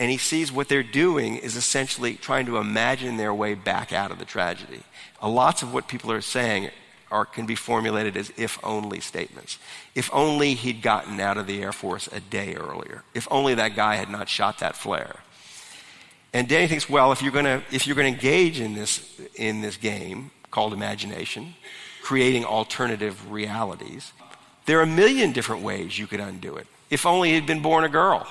And he sees what they're doing is essentially trying to imagine their way back out of the tragedy. A lots of what people are saying are, can be formulated as if only statements. If only he'd gotten out of the Air Force a day earlier. If only that guy had not shot that flare. And Danny thinks, well, if you're going to if you're going to engage in this in this game called imagination, creating alternative realities. There are a million different ways you could undo it. If only he'd been born a girl.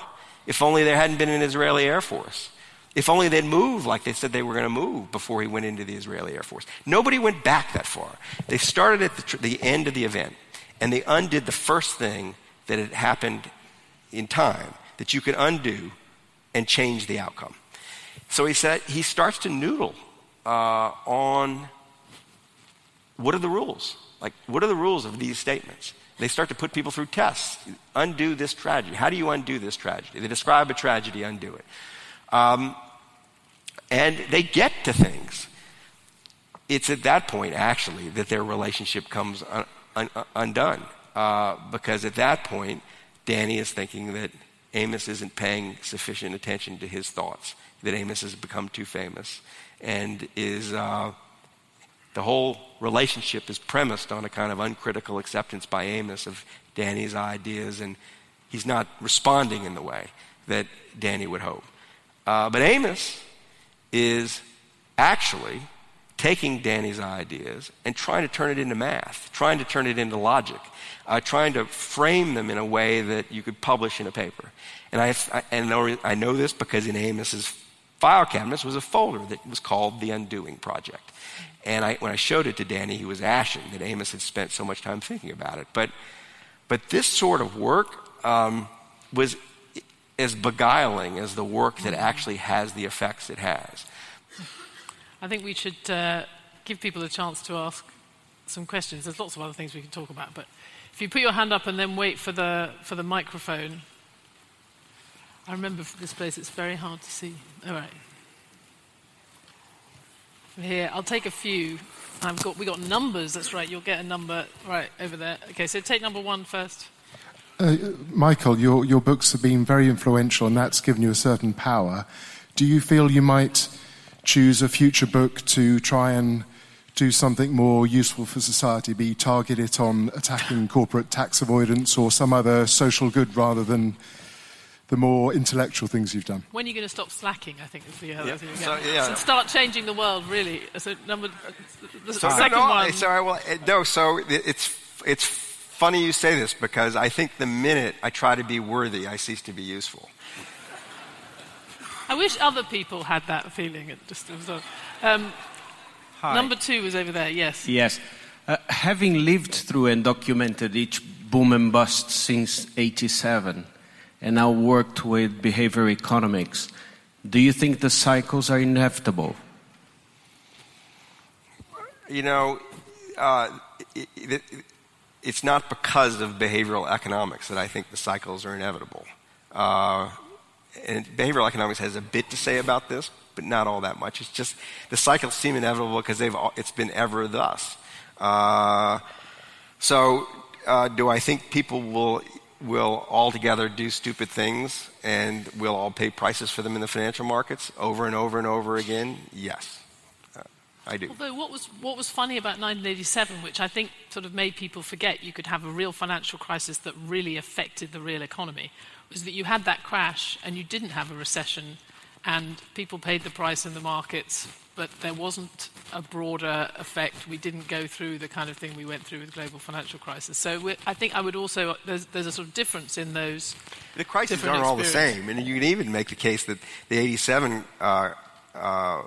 If only there hadn't been an Israeli Air Force. If only they'd moved like they said they were going to move before he went into the Israeli Air Force. Nobody went back that far. They started at the, tr- the end of the event and they undid the first thing that had happened in time that you could undo and change the outcome. So he said he starts to noodle uh, on what are the rules? Like, what are the rules of these statements? They start to put people through tests. Undo this tragedy. How do you undo this tragedy? They describe a tragedy, undo it. Um, and they get to things. It's at that point, actually, that their relationship comes un- un- undone. Uh, because at that point, Danny is thinking that Amos isn't paying sufficient attention to his thoughts, that Amos has become too famous, and is. Uh, the whole relationship is premised on a kind of uncritical acceptance by Amos of Danny's ideas, and he's not responding in the way that Danny would hope. Uh, but Amos is actually taking Danny's ideas and trying to turn it into math, trying to turn it into logic, uh, trying to frame them in a way that you could publish in a paper. And I, I, and I know this because in Amos's file cabinets was a folder that was called the Undoing Project. And I, when I showed it to Danny, he was ashen that Amos had spent so much time thinking about it. But, but this sort of work um, was as beguiling as the work that actually has the effects it has. I think we should uh, give people a chance to ask some questions. There's lots of other things we can talk about, but if you put your hand up and then wait for the, for the microphone. I remember from this place, it's very hard to see. All right. Here, I'll take a few. I've got, we got numbers, that's right. You'll get a number right over there. Okay, so take number one first. Uh, Michael, your, your books have been very influential, and that's given you a certain power. Do you feel you might choose a future book to try and do something more useful for society, be targeted on attacking corporate tax avoidance or some other social good rather than the more intellectual things you've done. When are you going to stop slacking? I think is the other yep. thing. So, yeah. so start changing the world, really. So number the so, second no, one. Sorry, well, no. So it's it's funny you say this because I think the minute I try to be worthy, I cease to be useful. I wish other people had that feeling. It just was. Um, number two was over there. Yes. Yes. Uh, having lived through and documented each boom and bust since '87 and now worked with behavior economics, do you think the cycles are inevitable? You know, uh, it, it, it's not because of behavioral economics that I think the cycles are inevitable. Uh, and behavioral economics has a bit to say about this, but not all that much. It's just the cycles seem inevitable because they've it's been ever thus. Uh, so, uh, do I think people will will altogether do stupid things and we'll all pay prices for them in the financial markets over and over and over again? Yes. Uh, I do. Although what was what was funny about 1987, which I think sort of made people forget you could have a real financial crisis that really affected the real economy, was that you had that crash and you didn't have a recession, and people paid the price in the markets but there wasn't a broader effect. We didn't go through the kind of thing we went through with the global financial crisis. So I think I would also, there's, there's, a sort of difference in those. The crises aren't all the same. And you can even make the case that the 87 uh, uh,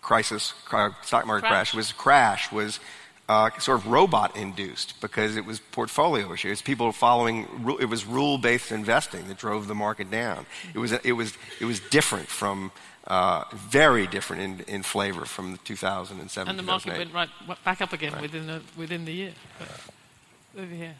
crisis, uh, stock market crash. crash was crash was uh, sort of robot induced because it was portfolio issues. People following, it was rule based investing that drove the market down. It was, it was, it was different from uh, very different in, in, flavor from the 2007. And the market went right back up again right. within the within the year. But over here.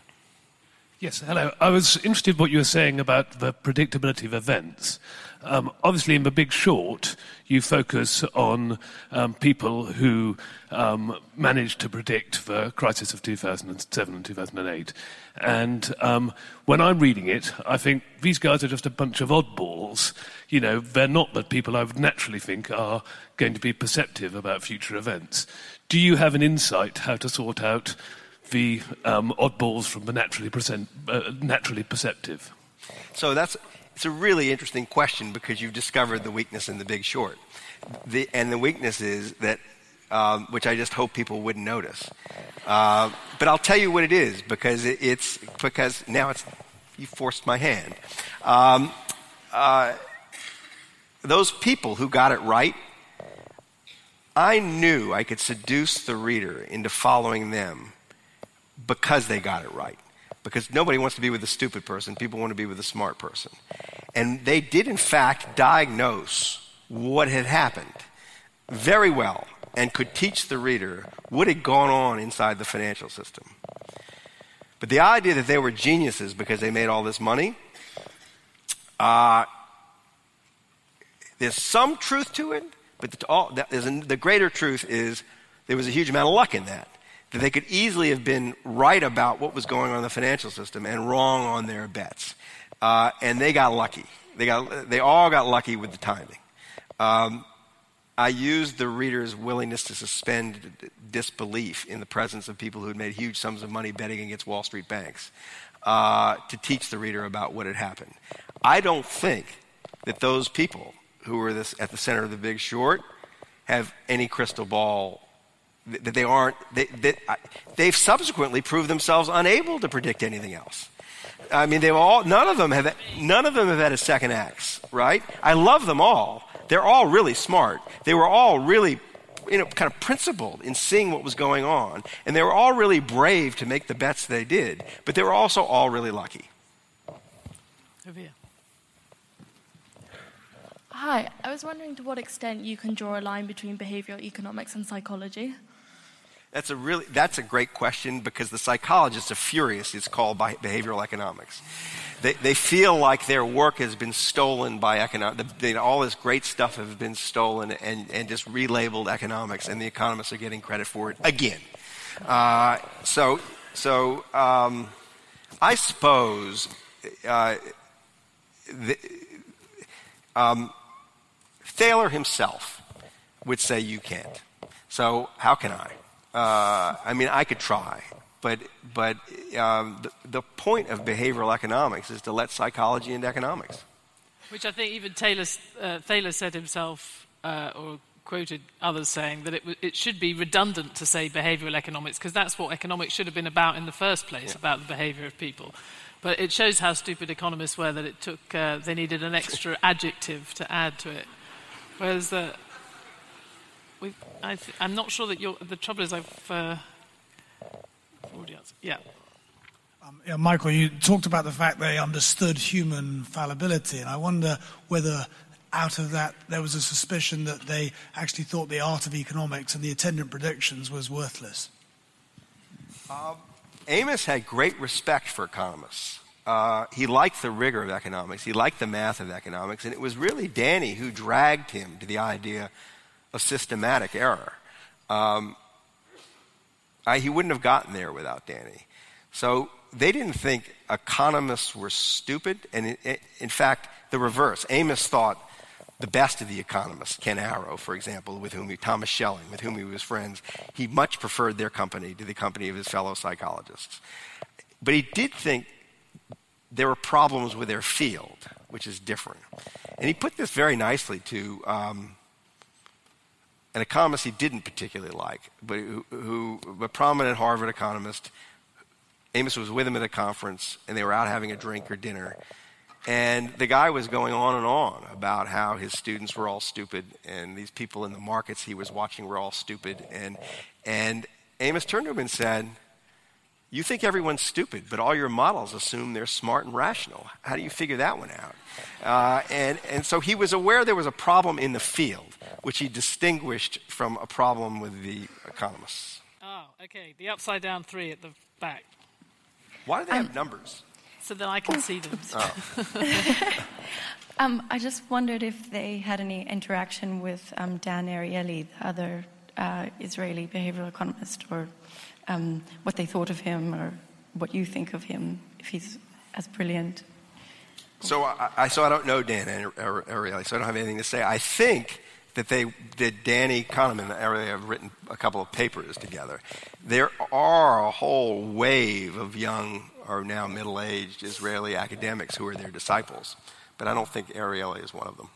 Yes, hello. I was interested in what you were saying about the predictability of events. Um, obviously, in The Big Short, you focus on um, people who um, managed to predict the crisis of 2007 and 2008. And um, when I'm reading it, I think these guys are just a bunch of oddballs. You know, they're not the people I would naturally think are going to be perceptive about future events. Do you have an insight how to sort out the um, oddballs from the naturally, present, uh, naturally perceptive? So that's it's a really interesting question because you've discovered the weakness in the big short. The, and the weakness is that, um, which I just hope people wouldn't notice. Uh, but I'll tell you what it is because it, it's because now it's you forced my hand. Um, uh, those people who got it right, I knew I could seduce the reader into following them because they got it right. Because nobody wants to be with a stupid person, people want to be with a smart person. And they did, in fact, diagnose what had happened very well and could teach the reader what had gone on inside the financial system. But the idea that they were geniuses because they made all this money, uh, there's some truth to it, but the, all, the greater truth is there was a huge amount of luck in that that they could easily have been right about what was going on in the financial system and wrong on their bets. Uh, and they got lucky. They, got, they all got lucky with the timing. Um, I used the reader's willingness to suspend disbelief in the presence of people who had made huge sums of money betting against Wall Street banks uh, to teach the reader about what had happened. I don't think that those people who were this, at the center of the big short have any crystal ball that they aren't they, they, they've subsequently proved themselves unable to predict anything else i mean they've all none of them have none of them have had a second acts right i love them all they're all really smart. They were all really you know kind of principled in seeing what was going on and they were all really brave to make the bets they did but they were also all really lucky. Over here Hi, I was wondering to what extent you can draw a line between behavioral economics and psychology. That's a really that's a great question because the psychologists are furious. It's called behavioral economics. They, they feel like their work has been stolen by economics. All this great stuff has been stolen and, and just relabeled economics, and the economists are getting credit for it again. Uh, so, so um, I suppose uh, the, um, Thaler himself would say you can't. So how can I? Uh, I mean, I could try, but but um, the, the point of behavioral economics is to let psychology into economics. Which I think even Taylor, uh, Thaler said himself, uh, or quoted others saying that it, w- it should be redundant to say behavioral economics because that's what economics should have been about in the first place, yeah. about the behavior of people. But it shows how stupid economists were that it took, uh, they needed an extra adjective to add to it. Whereas the, I am not sure that you're, the trouble is I've uh, already answered. Yeah. Um, yeah, Michael, you talked about the fact they understood human fallibility, and I wonder whether out of that there was a suspicion that they actually thought the art of economics and the attendant predictions was worthless. Um, Amos had great respect for economists uh, he liked the rigor of economics. He liked the math of economics. And it was really Danny who dragged him to the idea of systematic error. Um, I, he wouldn't have gotten there without Danny. So they didn't think economists were stupid. And in fact, the reverse. Amos thought the best of the economists, Ken Arrow, for example, with whom he, Thomas Schelling, with whom he was friends, he much preferred their company to the company of his fellow psychologists. But he did think there were problems with their field, which is different. And he put this very nicely to um, an economist he didn't particularly like, but who, who, a prominent Harvard economist. Amos was with him at a conference, and they were out having a drink or dinner. And the guy was going on and on about how his students were all stupid, and these people in the markets he was watching were all stupid. And, and Amos turned to him and said, you think everyone's stupid, but all your models assume they're smart and rational. How do you figure that one out? Uh, and, and so he was aware there was a problem in the field, which he distinguished from a problem with the economists. Oh, okay. The upside down three at the back. Why do they um, have numbers? So that I can see them. Oh. um, I just wondered if they had any interaction with um, Dan Ariely, the other uh, Israeli behavioral economist, or um, what they thought of him or what you think of him, if he's as brilliant. So I, I so I don't know Dan Ariely, so I don't have anything to say. I think that they did Danny Kahneman and Ariely have written a couple of papers together. There are a whole wave of young or now middle-aged Israeli academics who are their disciples, but I don't think Ariely is one of them.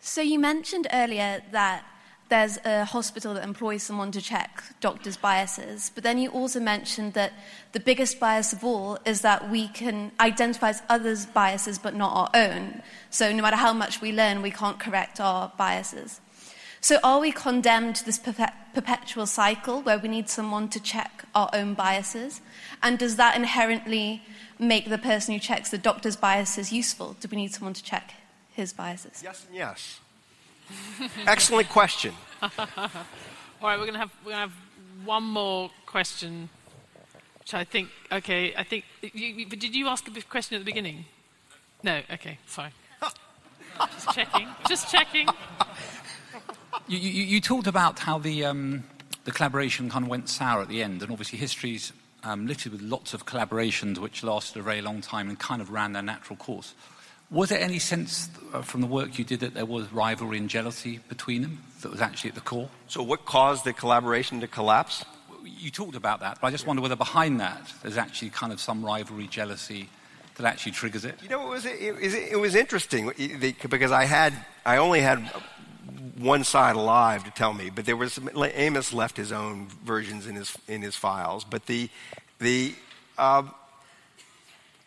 So you mentioned earlier that there's a hospital that employs someone to check doctors' biases. But then you also mentioned that the biggest bias of all is that we can identify others' biases but not our own. So no matter how much we learn, we can't correct our biases. So are we condemned to this perpetual cycle where we need someone to check our own biases? And does that inherently make the person who checks the doctor's biases useful? Do we need someone to check his biases? Yes and yes. Excellent question. All right, we're going to have we're going to have one more question, which I think. Okay, I think. You, but did you ask a question at the beginning? No. Okay, sorry. Just checking. Just checking. You, you, you talked about how the um, the collaboration kind of went sour at the end, and obviously history's um, littered with lots of collaborations which lasted a very long time and kind of ran their natural course. Was there any sense uh, from the work you did that there was rivalry and jealousy between them that was actually at the core? So, what caused the collaboration to collapse? You talked about that, but I just wonder whether behind that there's actually kind of some rivalry, jealousy that actually triggers it? You know, it was it, was, it was interesting because I had I only had one side alive to tell me, but there was Amos left his own versions in his in his files. But the the uh,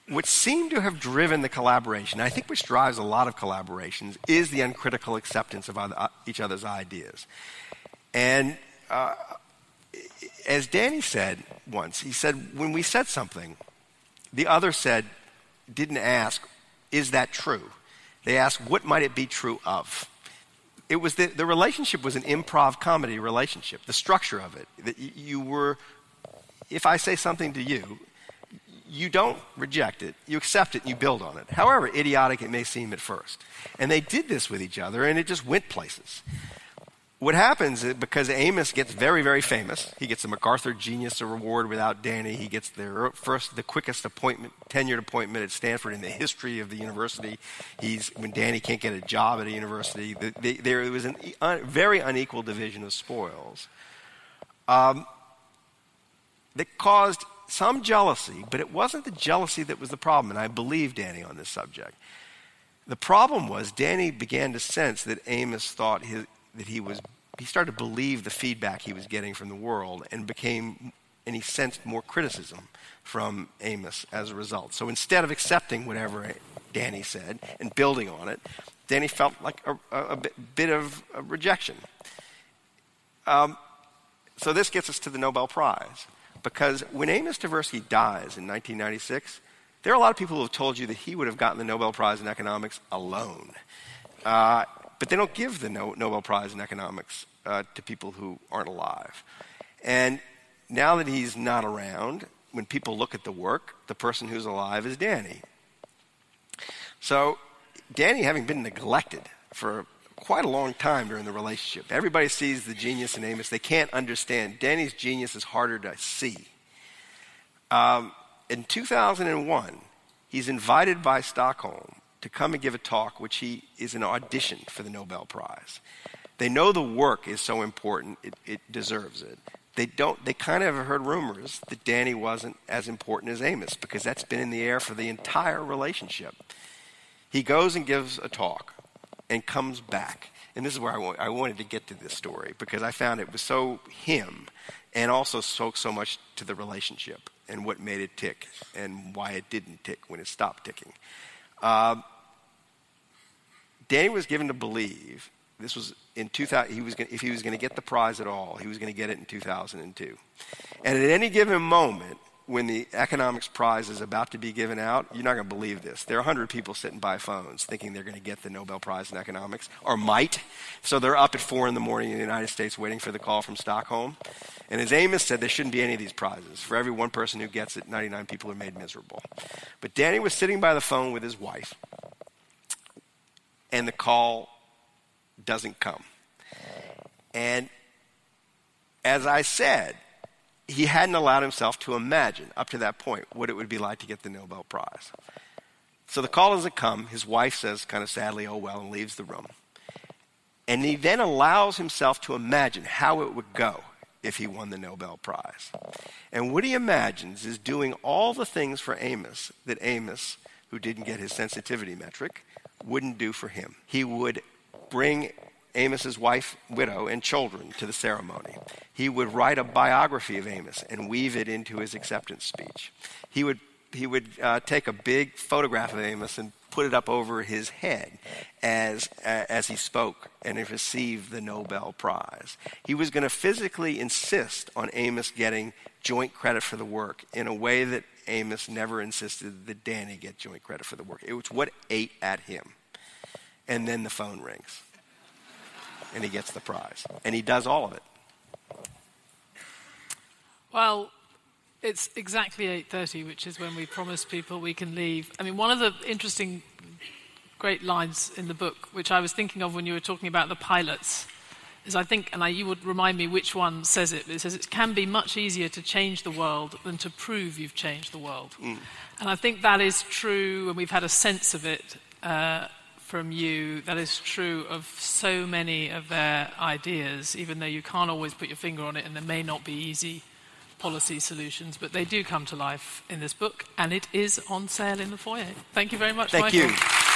what seemed to have driven the collaboration, I think which drives a lot of collaborations, is the uncritical acceptance of other, uh, each other's ideas. And uh, as Danny said once, he said, when we said something, the other said, didn't ask, is that true? They asked, what might it be true of? It was the, the relationship was an improv comedy relationship, the structure of it. That you were, if I say something to you, you don't reject it, you accept it, and you build on it. However idiotic it may seem at first. And they did this with each other, and it just went places what happens is because Amos gets very, very famous, he gets the MacArthur Genius Award without Danny. He gets the first, the quickest appointment, tenured appointment at Stanford in the history of the university. He's when Danny can't get a job at a university. The, the, there was a un, very unequal division of spoils um, that caused some jealousy, but it wasn't the jealousy that was the problem. And I believe Danny on this subject. The problem was Danny began to sense that Amos thought his, that he was he started to believe the feedback he was getting from the world and became and he sensed more criticism from Amos as a result. So instead of accepting whatever Danny said and building on it, Danny felt like a, a, a bit of a rejection. Um, so this gets us to the Nobel Prize. Because when Amos Tversky dies in 1996, there are a lot of people who have told you that he would have gotten the Nobel Prize in economics alone. Uh, but they don't give the Nobel Prize in economics uh, to people who aren't alive. And now that he's not around, when people look at the work, the person who's alive is Danny. So, Danny, having been neglected for quite a long time during the relationship, everybody sees the genius in Amos. They can't understand. Danny's genius is harder to see. Um, in 2001, he's invited by Stockholm to come and give a talk, which he is an audition for the Nobel Prize. They know the work is so important, it, it deserves it. They don't. They kind of have heard rumors that Danny wasn't as important as Amos because that's been in the air for the entire relationship. He goes and gives a talk, and comes back. And this is where I, want, I wanted to get to this story because I found it was so him, and also spoke so much to the relationship and what made it tick and why it didn't tick when it stopped ticking. Uh, Danny was given to believe this was in 2000. He was gonna, if he was going to get the prize at all, he was going to get it in 2002. And at any given moment, when the economics prize is about to be given out, you're not going to believe this. There are 100 people sitting by phones thinking they're going to get the Nobel Prize in economics, or might. So they're up at 4 in the morning in the United States waiting for the call from Stockholm. And as Amos said, there shouldn't be any of these prizes. For every one person who gets it, 99 people are made miserable. But Danny was sitting by the phone with his wife, and the call doesn't come. And as I said, he hadn't allowed himself to imagine up to that point what it would be like to get the Nobel Prize. So the call doesn't come. His wife says, kind of sadly, oh well, and leaves the room. And he then allows himself to imagine how it would go if he won the Nobel Prize. And what he imagines is doing all the things for Amos that Amos, who didn't get his sensitivity metric, wouldn't do for him. He would bring Amos's wife, widow, and children to the ceremony. He would write a biography of Amos and weave it into his acceptance speech. He would, he would uh, take a big photograph of Amos and put it up over his head as, uh, as he spoke and received the Nobel Prize. He was going to physically insist on Amos getting joint credit for the work in a way that Amos never insisted that Danny get joint credit for the work. It was what ate at him. And then the phone rings and he gets the prize. And he does all of it. Well, it's exactly 8:30, which is when we promise people we can leave. I mean, one of the interesting great lines in the book, which I was thinking of when you were talking about the pilots, is I think, and I, you would remind me which one says it, but it says it can be much easier to change the world than to prove you've changed the world. Mm. And I think that is true, and we've had a sense of it uh, from you that is true of so many of their ideas, even though you can't always put your finger on it and there may not be easy policy solutions, but they do come to life in this book, and it is on sale in the foyer. Thank you very much, Thank Michael. you.